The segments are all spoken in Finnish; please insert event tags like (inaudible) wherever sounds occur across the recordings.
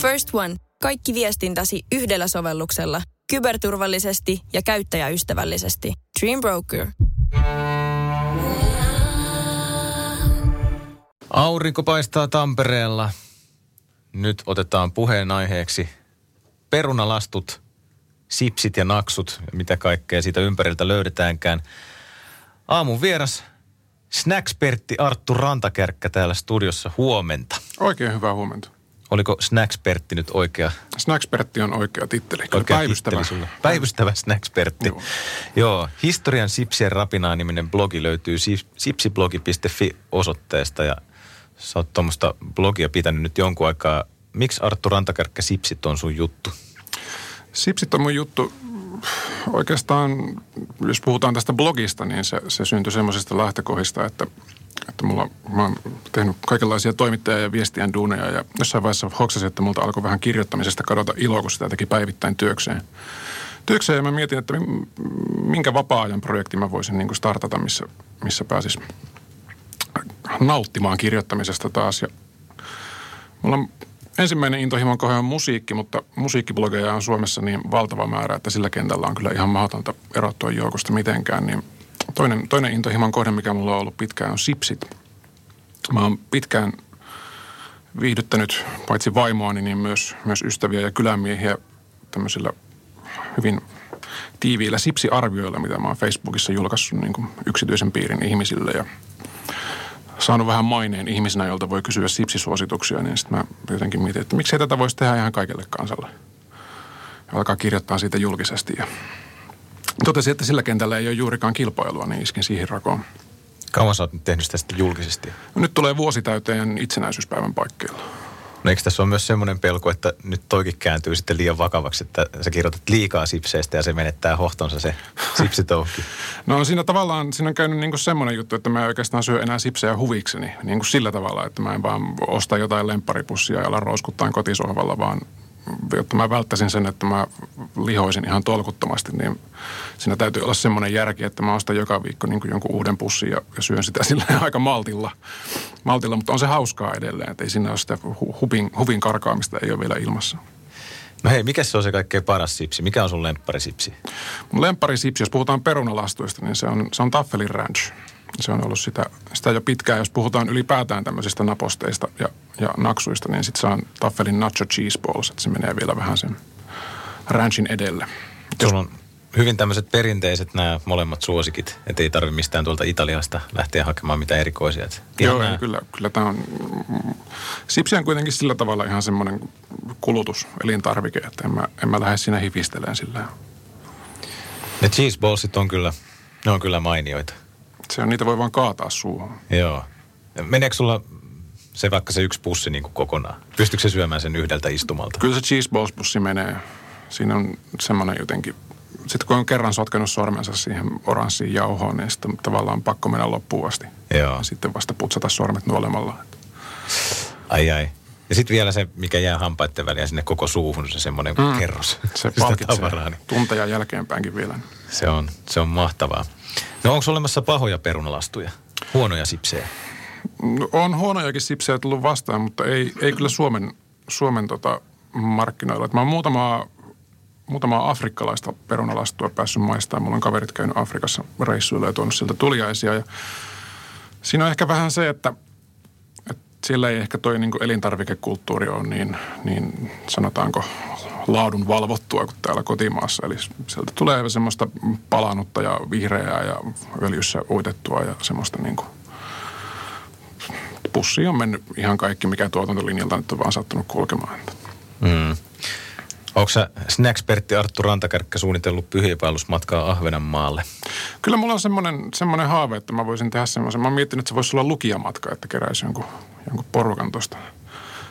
First One. Kaikki viestintäsi yhdellä sovelluksella. Kyberturvallisesti ja käyttäjäystävällisesti. Dream Broker. Aurinko paistaa Tampereella. Nyt otetaan puheenaiheeksi perunalastut, sipsit ja naksut, mitä kaikkea siitä ympäriltä löydetäänkään. Aamun vieras, snackspertti Arttu Rantakärkkä täällä studiossa. Huomenta. Oikein hyvää huomenta. Oliko snackspertti nyt oikea? Snackspertti on oikea titteli. Kyllä Oikea päivystävä. titteli. Päivystävä snackspertti. Joo. Joo. Historian sipsien rapinaa niminen blogi löytyy sip- sipsiblogi.fi osoitteesta ja sä oot tuommoista blogia pitänyt nyt jonkun aikaa. Miksi Arttu Rantakärkkä sipsit on sun juttu? Sipsit on mun juttu. Oikeastaan, jos puhutaan tästä blogista, niin se, se syntyi semmoisesta lähtökohdista, että, että mulla, mä oon tehnyt kaikenlaisia toimittaja- ja viestien duuneja ja jossain vaiheessa hoksasin, että multa alkoi vähän kirjoittamisesta kadota ilo, kun sitä teki päivittäin työkseen. Työkseen ja mä mietin, että mi- minkä vapaa-ajan projekti mä voisin niin startata, missä, missä pääsis nauttimaan kirjoittamisesta taas. Ja mulla ensimmäinen intohimon kohde on musiikki, mutta musiikkiblogeja on Suomessa niin valtava määrä, että sillä kentällä on kyllä ihan mahdotonta erottua joukosta mitenkään. Niin toinen, toinen intohimon kohde, mikä mulla on ollut pitkään, on sipsit. Mä oon pitkään viihdyttänyt paitsi vaimoani, niin myös, myös ystäviä ja kylämiehiä tämmöisillä hyvin tiiviillä sipsiarvioilla, mitä mä oon Facebookissa julkaissut niin kuin yksityisen piirin ihmisille ja saanut vähän maineen ihmisenä, jolta voi kysyä sipsisuosituksia, niin sitten mä jotenkin mietin, että miksei tätä voisi tehdä ihan kaikille kansalle. Ja alkaa kirjoittaa siitä julkisesti ja totesin, että sillä kentällä ei ole juurikaan kilpailua, niin iskin siihen rakoon. Kauan sä oot nyt tehnyt sitä sitten julkisesti? Nyt tulee vuosi täyteen itsenäisyyspäivän paikkeilla. No eikö tässä ole myös semmoinen pelko, että nyt toikin kääntyy sitten liian vakavaksi, että sä kirjoitat liikaa sipseistä ja se menettää hohtonsa se (laughs) sipsitouhki? No siinä tavallaan, siinä on käynyt niin kuin semmoinen juttu, että mä en oikeastaan syö enää sipsejä huvikseni. Niin kuin sillä tavalla, että mä en vaan osta jotain lempparipussia ja ala rouskuttaa kotisohvalla, vaan jotta mä välttäisin sen, että mä lihoisin ihan tolkuttomasti, niin siinä täytyy olla semmoinen järki, että mä ostan joka viikko niin kuin jonkun uuden pussin ja, ja syön sitä (laughs) sillä aika maltilla. maltilla. Mutta on se hauskaa edelleen, että ei siinä ole sitä hu- huvin, huvin karkaamista, ei ole vielä ilmassa. No hei, mikä se on se kaikkein paras sipsi? Mikä on sun lempparisipsi? Mun lempparisipsi, jos puhutaan perunalastuista, niin se on, se on Taffelin Ranch. Se on ollut sitä, sitä jo pitkään, jos puhutaan ylipäätään tämmöisistä naposteista ja, ja naksuista, niin sitten se on Taffelin Nacho Cheese Balls, että se menee vielä vähän sen ranchin edelle. Sulla on hyvin tämmöiset perinteiset nämä molemmat suosikit, että ei tarvi mistään tuolta Italiasta lähteä hakemaan mitään erikoisia. Joo, ei, kyllä, kyllä tämä on, sipsi on kuitenkin sillä tavalla ihan semmoinen kulutus, elintarvike, että en mä, en mä lähde siinä hifistelemään sillä. Ne cheese ballsit on kyllä, ne on kyllä mainioita. Se on, niitä voi vaan kaataa suuhun. Joo. Meneekö sulla se vaikka se yksi pussi niin kuin kokonaan? Pystyykö se syömään sen yhdeltä istumalta? Kyllä se cheese balls pussi menee. Siinä on semmoinen jotenkin, sitten kun on kerran sotkenut sormensa siihen oranssiin jauhoon, niin sitten tavallaan on pakko mennä loppuun asti. Joo. Ja sitten vasta putsata sormet nuolemalla. Ai ai. Ja sitten vielä se, mikä jää hampaiden väliin sinne koko suuhun, se semmoinen mm. kerros. Se palkitsee tavaraa, niin tunteja jälkeenpäinkin vielä. se, on, se on mahtavaa. No onko olemassa pahoja perunalastuja? Huonoja sipsejä? No, on huonojakin sipsejä tullut vastaan, mutta ei, ei kyllä Suomen, Suomen tota markkinoilla. Et mä oon muutamaa, muutamaa afrikkalaista perunalastua päässyt maistamaan. Mulla on kaverit käynyt Afrikassa reissuilla ja tuonut sieltä tuliaisia. Ja siinä on ehkä vähän se, että, että siellä ei ehkä toi niin elintarvikekulttuuri ole niin, niin sanotaanko laadun valvottua kuin täällä kotimaassa. Eli sieltä tulee semmoista palanutta ja vihreää ja öljyssä uitettua ja semmoista niin kuin pussiin on mennyt ihan kaikki, mikä tuotantolinjalta nyt on vaan sattunut kulkemaan. Mm. Onko sä snackspertti Arttu Rantakärkkä suunnitellut pyhiinvaellusmatkaa Ahvenanmaalle? Kyllä mulla on semmoinen, semmoinen haave, että mä voisin tehdä semmoisen. Mä oon miettinyt, että se voisi olla lukijamatka, että keräisi jonkun, jonkun porukan tuosta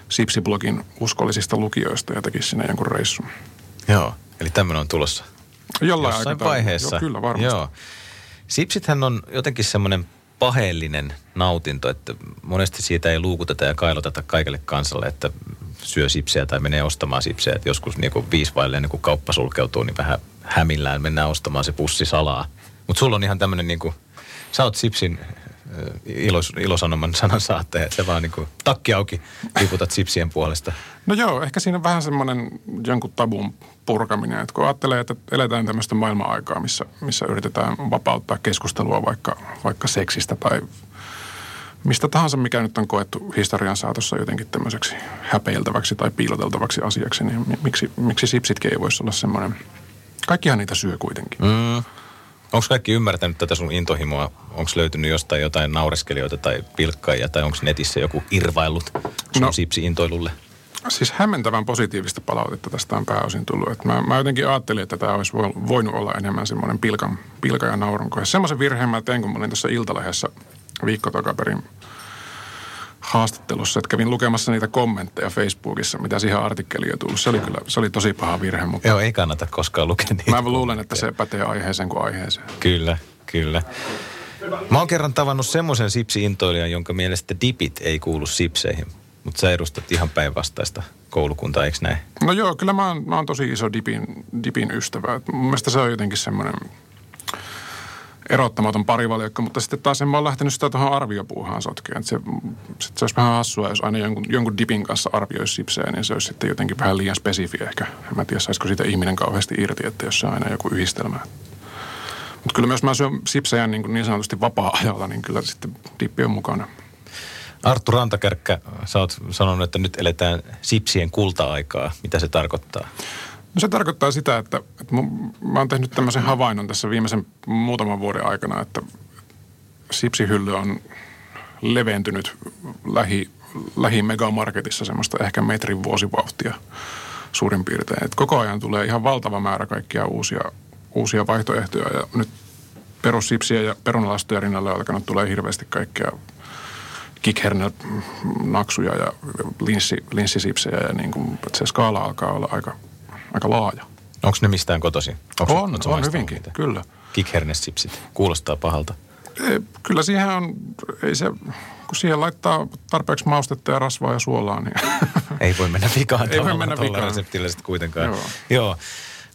Sipsiblogin uskollisista lukijoista ja tekisi sinne jonkun reissun. Joo, eli tämmöinen on tulossa. Jollain Jossain vaiheessa. Joo, kyllä varmasti. Joo. Sipsithän on jotenkin semmoinen paheellinen nautinto, että monesti siitä ei luukuteta ja kailoteta kaikelle kansalle, että syö sipsejä tai menee ostamaan sipsejä. Että joskus niin kuin viisi vaille ennen kuin kauppa sulkeutuu, niin vähän hämillään mennään ostamaan se pussi salaa. Mutta sulla on ihan tämmöinen niin kuin, sä oot sipsin ilos, ilosanoman sanan saattaja, että vaan niin kuin takki auki liputat sipsien puolesta. No joo, ehkä siinä on vähän semmoinen jonkun tabun purkaminen, että kun ajattelee, että eletään tämmöistä maailman-aikaa, missä, missä yritetään vapauttaa keskustelua vaikka, vaikka seksistä tai mistä tahansa, mikä nyt on koettu historian saatossa jotenkin tämmöiseksi häpeiltäväksi tai piiloteltavaksi asiaksi, niin miksi, miksi sipsitkin ei voisi olla semmoinen, kaikkihan niitä syö kuitenkin. Mm. Onko kaikki ymmärtänyt tätä sun intohimoa? Onko löytynyt jostain jotain naureskelijoita tai pilkkaajia tai onko netissä joku irvaillut sun no, sipsi-intoilulle? Siis hämmentävän positiivista palautetta tästä on pääosin tullut. Et mä, mä jotenkin ajattelin, että tämä olisi voinut olla enemmän semmoinen pilkan, pilka ja naurun kohe. Semmoisen virheen mä tein, kun mä olin tuossa Iltalehdessä viikko takaperin haastattelussa, että kävin lukemassa niitä kommentteja Facebookissa, mitä siihen artikkeliin on tullut. Se oli kyllä, se oli tosi paha virhe. Mutta Joo, ei kannata koskaan lukea niitä. Mä luulen, että se pätee aiheeseen kuin aiheeseen. Kyllä, kyllä. Mä oon kerran tavannut semmoisen sipsi-intoilijan, jonka mielestä dipit ei kuulu sipseihin. Mutta sä edustat ihan päinvastaista koulukuntaa, eikö näin? No joo, kyllä mä oon, mä oon tosi iso dipin, dipin ystävä. Et mun mielestä se on jotenkin semmoinen erottamaton parivaljakko, mutta sitten taas en mä ole lähtenyt sitä tuohon arviopuuhaan sotkeen. Se, sit se olisi vähän hassua, jos aina jonkun, jonkun dipin kanssa arvioisi sipsejä, niin se olisi sitten jotenkin vähän liian spesifi ehkä. En mä tiedä, saisiko siitä ihminen kauheasti irti, että jos se on aina joku yhdistelmä. Mutta kyllä myös mä syön sipsejä niin, niin sanotusti vapaa-ajalla, niin kyllä sitten dippi on mukana. Arttu Rantakärkkä, sä oot sanonut, että nyt eletään sipsien kulta-aikaa. Mitä se tarkoittaa? No se tarkoittaa sitä, että, että mä oon tehnyt tämmöisen havainnon tässä viimeisen muutaman vuoden aikana, että sipsihylly on leventynyt lähi, lähi megamarketissa semmoista ehkä metrin vuosivauhtia suurin piirtein. Et koko ajan tulee ihan valtava määrä kaikkia uusia, uusia vaihtoehtoja ja nyt perussipsiä ja perunalastoja rinnalle alkanut tulee hirveästi kaikkea kikherne-naksuja ja linssi, linssisipsejä ja niin kuin, se skaala alkaa olla aika – aika laaja. Onko ne mistään kotosi? Onko on, on, on hyvinkin, niitä? kyllä. Kikhernessipsit, kuulostaa pahalta. Ei, kyllä siihen on, ei se, kun siihen laittaa tarpeeksi maustetta ja rasvaa ja suolaa, niin... (laughs) Ei voi mennä vikaan Ei voi mennä vikaan. reseptillä sitten kuitenkaan. Joo. Joo.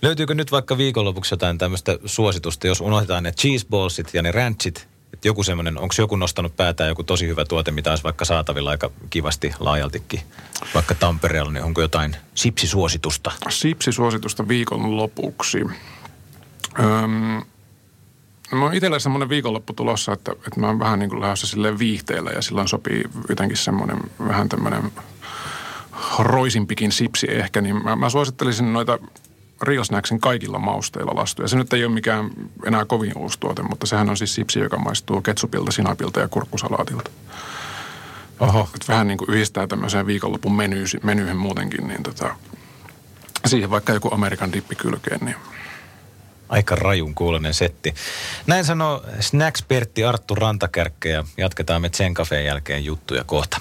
Löytyykö nyt vaikka viikonlopuksi jotain tämmöistä suositusta, jos unohdetaan ne cheeseballsit ja ne ranchit, että joku semmoinen, onko joku nostanut päätään joku tosi hyvä tuote, mitä olisi vaikka saatavilla aika kivasti laajaltikin, vaikka Tampereella, niin onko jotain sipsisuositusta? Sipsisuositusta viikon lopuksi. Öm, no itsellä semmoinen viikonloppu tulossa, että, että mä oon vähän niin kuin lähdössä silleen viihteellä ja silloin sopii jotenkin semmoinen vähän tämmöinen roisimpikin sipsi ehkä, niin mä, mä suosittelisin noita Real Snacksin kaikilla mausteilla lastuja. Se nyt ei ole mikään enää kovin uusi tuote, mutta sehän on siis sipsi, joka maistuu ketsupilta, sinapilta ja kurkkusalaatilta. Oho. Et vähän niin kuin yhdistää tämmöiseen viikonlopun meny, menyyhän muutenkin, niin tota, siihen vaikka joku Amerikan dippi kylkeen, niin Aika rajun kuulonen setti. Näin sanoo Snacks-Pertti Arttu Rantakärkkä ja jatketaan me Cafeen jälkeen juttuja kohta.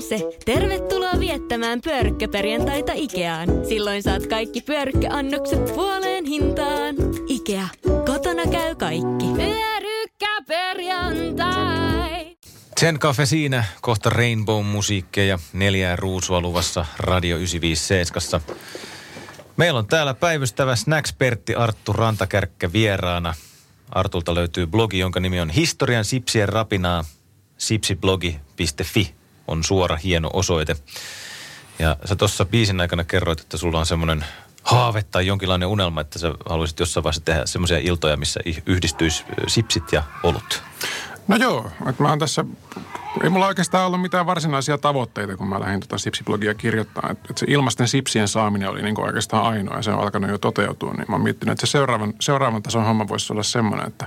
se. Tervetuloa viettämään pyörykkäperjantaita Ikeaan. Silloin saat kaikki pyörykkäannokset puoleen hintaan. Ikea. Kotona käy kaikki. Pyörykkäperjantai. Sen kafe siinä, kohta Rainbow-musiikkia ja neljää ruusua luvassa Radio 957. Meillä on täällä päivystävä snackspertti Arttu Rantakärkkä vieraana. Artulta löytyy blogi, jonka nimi on Historian sipsien rapinaa sipsiblogi.fi on suora hieno osoite. Ja sä tuossa biisin aikana kerroit, että sulla on semmoinen haave tai jonkinlainen unelma, että sä haluaisit jossain vaiheessa tehdä semmoisia iltoja, missä yhdistyisi sipsit ja olut. No joo, että mä oon tässä, ei mulla oikeastaan ollut mitään varsinaisia tavoitteita, kun mä lähdin tuota sipsiblogia kirjoittamaan. Että et se ilmasten sipsien saaminen oli niin oikeastaan ainoa ja se on alkanut jo toteutua. Niin mä oon miettinyt, että se seuraavan, seuraavan tason homma voisi olla semmoinen, että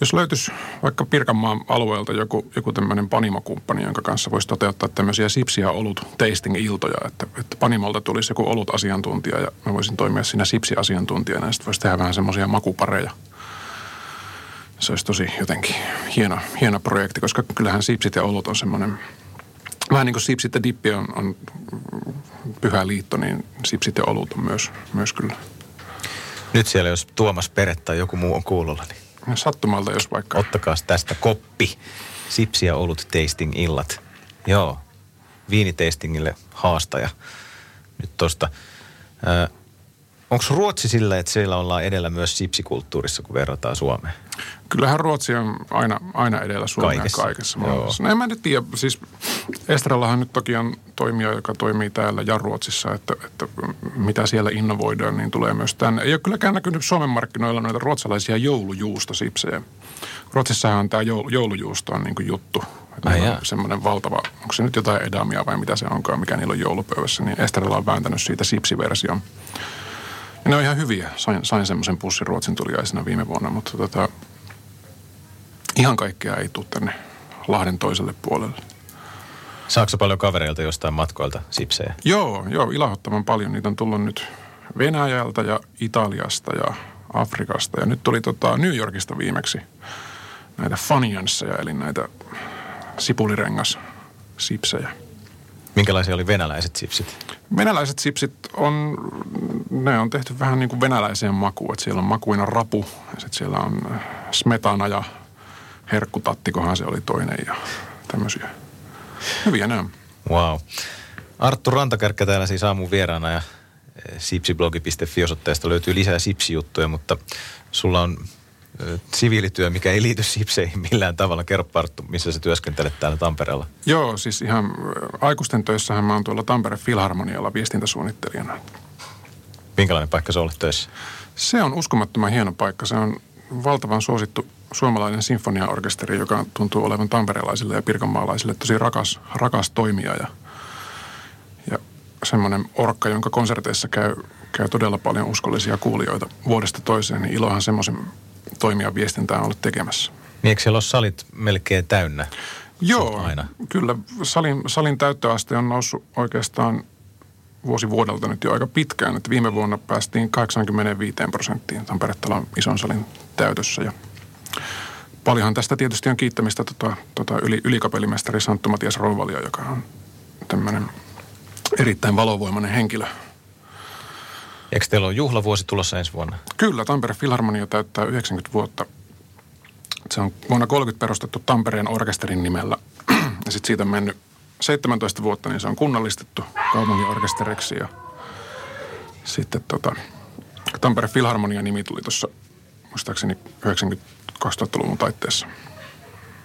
jos löytyisi vaikka Pirkanmaan alueelta joku, joku tämmöinen panimokumppani, jonka kanssa voisi toteuttaa tämmöisiä sipsiä olut tasting-iltoja, että, että panimolta tulisi joku olut-asiantuntija ja mä voisin toimia siinä sipsi-asiantuntijana ja sitten voisi tehdä vähän semmoisia makupareja. se olisi tosi jotenkin hieno, hieno projekti, koska kyllähän sipsit ja olut on semmoinen, vähän niin kuin sipsit ja dippi on, on pyhä liitto, niin sipsit ja olut on myös, myös kyllä. Nyt siellä, jos Tuomas Pere tai joku muu on kuulolla, niin Sattumalta, jos vaikka... ottakaa tästä koppi. Sipsi ja olut tasting illat. Joo, viinitastingille haastaja. Nyt tosta. Onko Ruotsi sillä, että siellä ollaan edellä myös sipsikulttuurissa, kun verrataan Suomeen? Kyllähän Ruotsi on aina, aina edellä Suomea Kaikessa. kaikessa. Maailmassa. No en mä nyt tiedä, siis Estrallahan nyt toki on toimija, joka toimii täällä ja Ruotsissa, että, että mitä siellä innovoidaan, niin tulee myös tänne. Ei ole kylläkään näkynyt Suomen markkinoilla noita ruotsalaisia joulujuustosipsejä. Ruotsissahan on tämä joulu, joulujuusto on niin kuin juttu. Ai on semmoinen valtava, onko se nyt jotain edamia vai mitä se onkaan, mikä niillä on joulupöydässä, niin Estrella on vääntänyt siitä sipsiversion. Ja ne on ihan hyviä. Sain, sain semmoisen pussin Ruotsin tuliaisena viime vuonna, mutta tota, ihan kaikkea ei tule tänne Lahden toiselle puolelle. Saatko paljon kavereilta jostain matkoilta sipsejä? Joo, joo, ilahottavan paljon. Niitä on tullut nyt Venäjältä ja Italiasta ja Afrikasta. Ja nyt tuli tota New Yorkista viimeksi näitä funiansseja, eli näitä sipulirengas sipsejä. Minkälaisia oli venäläiset sipsit? Venäläiset sipsit on, ne on tehty vähän niin kuin venäläiseen makuun. Että siellä on makuina rapu ja sitten siellä on smetana ja herkkutattikohan se oli toinen ja tämmöisiä. Hyviä on. Wow. Arttu Rantakärkkä täällä siis aamun vieraana ja eh, sipsiblogi.fi osoitteesta löytyy lisää sipsijuttuja, mutta sulla on eh, siviilityö, mikä ei liity sipseihin millään tavalla. Kerro Arttu, missä sä työskentelet täällä Tampereella. Joo, siis ihan äh, aikuisten töissähän mä oon tuolla Tampere Filharmonialla viestintäsuunnittelijana. Minkälainen paikka se on ollut töissä? Se on uskomattoman hieno paikka. Se on valtavan suosittu suomalainen sinfoniaorkesteri, joka tuntuu olevan tamperelaisille ja pirkanmaalaisille tosi rakas, rakas toimija. Ja, ja semmoinen orkka, jonka konserteissa käy, käy todella paljon uskollisia kuulijoita vuodesta toiseen, niin ilohan semmoisen toimijan viestintää on ollut tekemässä. Niin eikö siellä ole salit melkein täynnä? Joo, aina. kyllä salin, salin täyttöaste on noussut oikeastaan vuosi vuodelta nyt jo aika pitkään. Että viime vuonna päästiin 85 prosenttiin Tampere-talon ison salin täytössä. Ja paljonhan tästä tietysti on kiittämistä tota, tota yli, ylikapellimestari Santtu Matias Rouvalia, joka on tämmöinen erittäin valovoimainen henkilö. Eikö teillä ole juhlavuosi tulossa ensi vuonna? Kyllä, Tampere Filharmonia täyttää 90 vuotta. Se on vuonna 30 perustettu Tampereen orkesterin nimellä. (clears throat) Ja sitten siitä on mennyt 17 vuotta, niin se on kunnallistettu kaupungin orkesteriksi. Ja sitten tota, Tampere Filharmonia nimi tuli tuossa muistaakseni 90-2000-luvun taitteessa.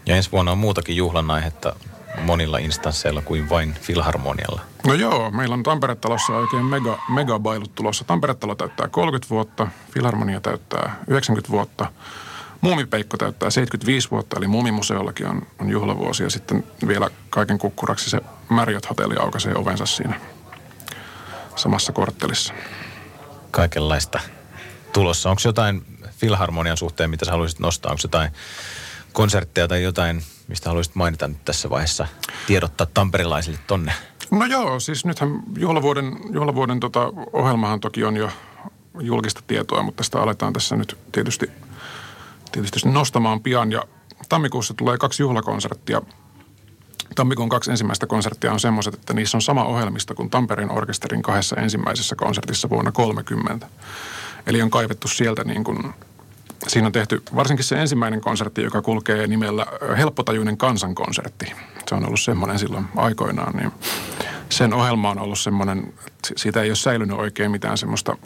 Ja ensi vuonna on muutakin juhlan aihetta monilla instansseilla kuin vain filharmonialla. No joo, meillä on Tampere-talossa oikein mega, megabailut tulossa. Tampere-talo täyttää 30 vuotta, Filharmonia täyttää 90 vuotta, Muumipeikko täyttää 75 vuotta, eli Muumimuseollakin on, on juhlavuosi. Ja sitten vielä kaiken kukkuraksi se Marriott Hotelli aukaisee ovensa siinä samassa korttelissa. Kaikenlaista tulossa. Onko jotain filharmonian suhteen, mitä sä haluaisit nostaa? Onko jotain konsertteja tai jotain, mistä haluaisit mainita nyt tässä vaiheessa? Tiedottaa tamperilaisille tonne. No joo, siis nythän juhlavuoden, juhlavuoden tota, ohjelmahan toki on jo julkista tietoa, mutta sitä aletaan tässä nyt tietysti, tietysti nostamaan pian. Ja tammikuussa tulee kaksi juhlakonserttia. Tammikuun kaksi ensimmäistä konserttia on semmoiset, että niissä on sama ohjelmista kuin Tampereen orkesterin kahdessa ensimmäisessä konsertissa vuonna 30. Eli on kaivettu sieltä niin kuin, siinä on tehty varsinkin se ensimmäinen konsertti, joka kulkee nimellä Helppotajuinen kansankonsertti. Se on ollut semmoinen silloin aikoinaan, niin sen ohjelma on ollut semmoinen, siitä ei ole säilynyt oikein mitään semmoista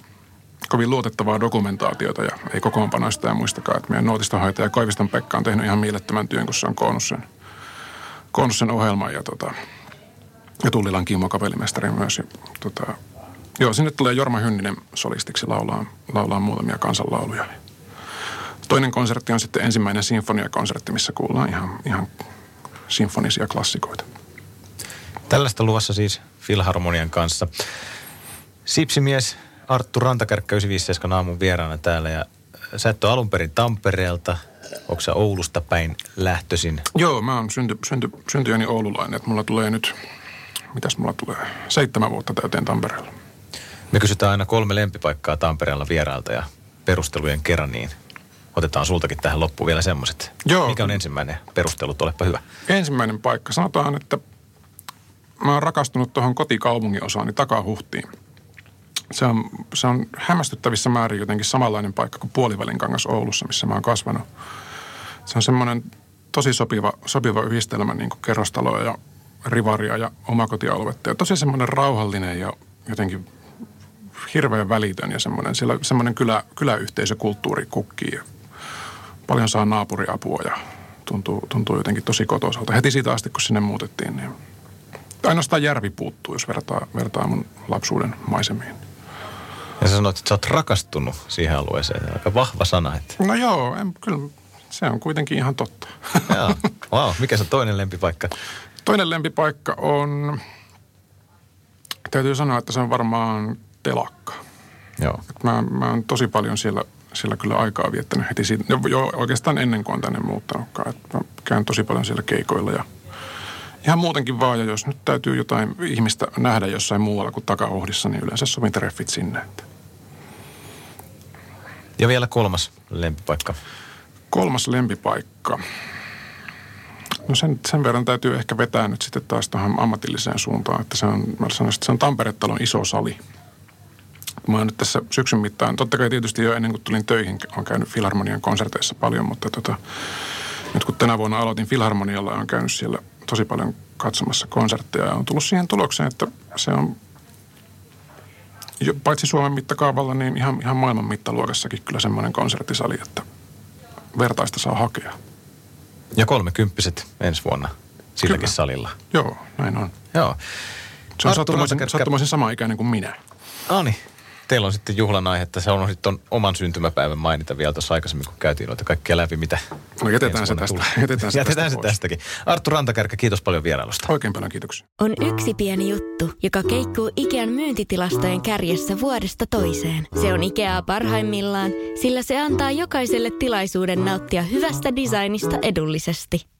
kovin luotettavaa dokumentaatiota ja ei kokoonpanoista ja muistakaan, että meidän nuotistonhoitaja Koiviston Pekka on tehnyt ihan mielettömän työn, kun se on koonnut sen, koonnut sen ohjelman ja, tota, ja Tullilan Kimmo kapellimestari myös. Ja, tota, joo, sinne tulee Jorma Hynninen solistiksi laulaa, laulaa muutamia kansanlauluja. Toinen konsertti on sitten ensimmäinen sinfoniakonsertti, missä kuullaan ihan, ihan sinfonisia klassikoita. Tällaista luvassa siis Filharmonian kanssa. Sipsimies Arttu Rantakärkkä 957 aamun vieraana täällä ja sä et ole alun perin Tampereelta, onko sä Oulusta päin lähtöisin? Joo, mä oon synty, synty, syntyjäni oululainen, että mulla tulee nyt, mitäs mulla tulee, seitsemän vuotta täyteen Tampereella. Me kysytään aina kolme lempipaikkaa Tampereella vierailta ja perustelujen kerran, niin otetaan sultakin tähän loppuun vielä semmoiset. Joo. Mikä on ensimmäinen perustelut, olepa hyvä. Ensimmäinen paikka. Sanotaan, että mä oon rakastunut tuohon kotikaupungin osaani takahuhtiin. Se on, se on hämmästyttävissä määrin jotenkin samanlainen paikka kuin puolivälin kangas Oulussa, missä mä oon kasvanut. Se on semmoinen tosi sopiva, sopiva yhdistelmä niin kerrostaloja ja rivaria ja omakotialuetta. Ja tosi semmoinen rauhallinen ja jotenkin hirveän välitön ja semmoinen, siellä semmoinen kylä, kyläyhteisökulttuuri kukkii. Ja paljon saa naapuriapua ja tuntuu, tuntuu jotenkin tosi kotoisalta. Heti siitä asti, kun sinne muutettiin, niin ainoastaan järvi puuttuu, jos vertaa, vertaa mun lapsuuden maisemiin. Ja sä sanoit, että sä oot rakastunut siihen alueeseen. Aika vahva sana. Että... No joo, en, kyllä se on kuitenkin ihan totta. (laughs) Jaa. Wow. Mikä se toinen lempipaikka? Toinen lempipaikka on, täytyy sanoa, että se on varmaan telakka. Joo. Et mä, mä oon tosi paljon siellä, siellä kyllä aikaa viettänyt heti siitä, jo, jo oikeastaan ennen kuin on tänne muuttanutkaan. Et mä käyn tosi paljon siellä keikoilla ja ihan muutenkin vaan. Ja jos nyt täytyy jotain ihmistä nähdä jossain muualla kuin takaohdissa, niin yleensä sovin treffit sinne. Että. Ja vielä kolmas lempipaikka. Kolmas lempipaikka. No sen, sen verran täytyy ehkä vetää nyt sitten taas tuohon ammatilliseen suuntaan, että se on, mä sanoisin, että se on Tampere-talon iso sali. Mä oon nyt tässä syksyn mittaan, totta kai tietysti jo ennen kuin tulin töihin, olen käynyt Filharmonian konserteissa paljon, mutta tota, nyt kun tänä vuonna aloitin Filharmonialla, on käynyt siellä tosi paljon katsomassa konsertteja ja on tullut siihen tulokseen, että se on jo, paitsi Suomen mittakaavalla, niin ihan, ihan maailman mittaluokassakin kyllä semmoinen konserttisali, että vertaista saa hakea. Ja kolmekymppiset ensi vuonna silläkin Kyllä. salilla. Joo, näin on. Joo. Se on Arttu sattumoisin, sama ikäinen kuin minä. Niin. Teillä on sitten juhlan aihetta. Se on sitten oman syntymäpäivän mainita vielä tuossa aikaisemmin, kun käytiin noita kaikkia läpi, mitä No jätetään se tästä. tulee. Jätetään se jätetään tästä se tästäkin. Arttu Rantakärkä, kiitos paljon vierailusta. Oikein paljon kiitoksia. On yksi pieni juttu, joka keikkuu Ikean myyntitilastojen kärjessä vuodesta toiseen. Se on Ikeaa parhaimmillaan, sillä se antaa jokaiselle tilaisuuden nauttia hyvästä designista edullisesti.